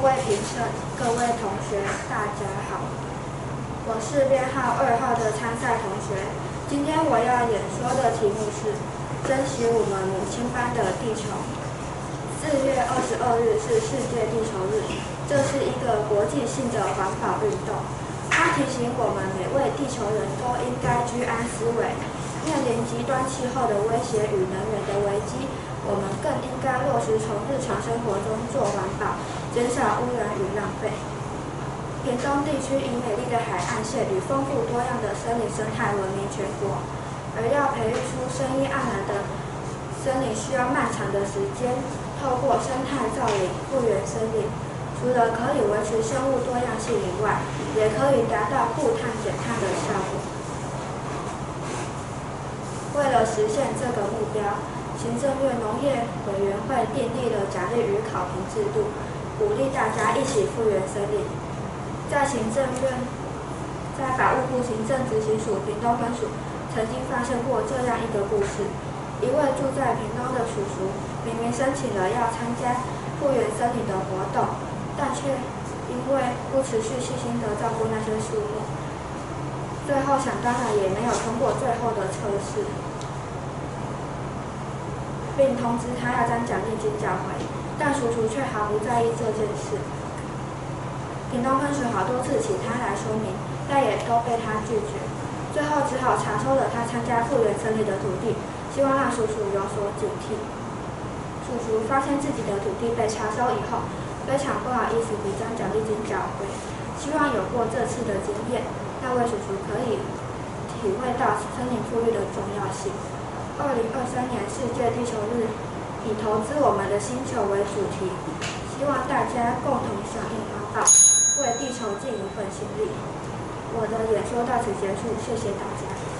各位评审、各位同学，大家好，我是编号二号的参赛同学。今天我要演说的题目是“珍惜我们母亲般的地球”。四月二十二日是世界地球日，这是一个国际性的环保运动。它提醒我们每位地球人都应该居安思危，面临极端气候的威胁与能源的危机，我们更应该落实从日常生活中做环保，减少污染与浪费。屏东地区以美丽的海岸线与丰富多样的森林生态闻名全国，而要培育出生机盎然的森林需要漫长的时间。透过生态造林、复原森林，除了可以维持生物多样性以外，也可以达到固碳减碳的效果。实现这个目标，行政院农业委员会订立了奖励与考评制度，鼓励大家一起复原森林。在行政院，在法务部行政执行署屏东分署，曾经发生过这样一个故事。一位住在屏东的叔叔，明明申请了要参加复原森林的活动，但却因为不持续细心地照顾那些树木，最后想当然也没有通过最后的测试，并通知他要将奖励金缴回，但叔叔却毫不在意这件事。平东分署好多次请他来说明，但也都被他拒绝，最后只好查收了他参加复原森林的土地。希望让叔叔有所警惕。叔叔发现自己的土地被查收以后，非常不好意思地将奖励金缴回。希望有过这次的经验，那位叔叔可以体会到森林复育的重要性。二零二三年世界地球日以投资我们的星球为主题，希望大家共同响应环保，为地球尽一份心力。我的演说到此结束，谢谢大家。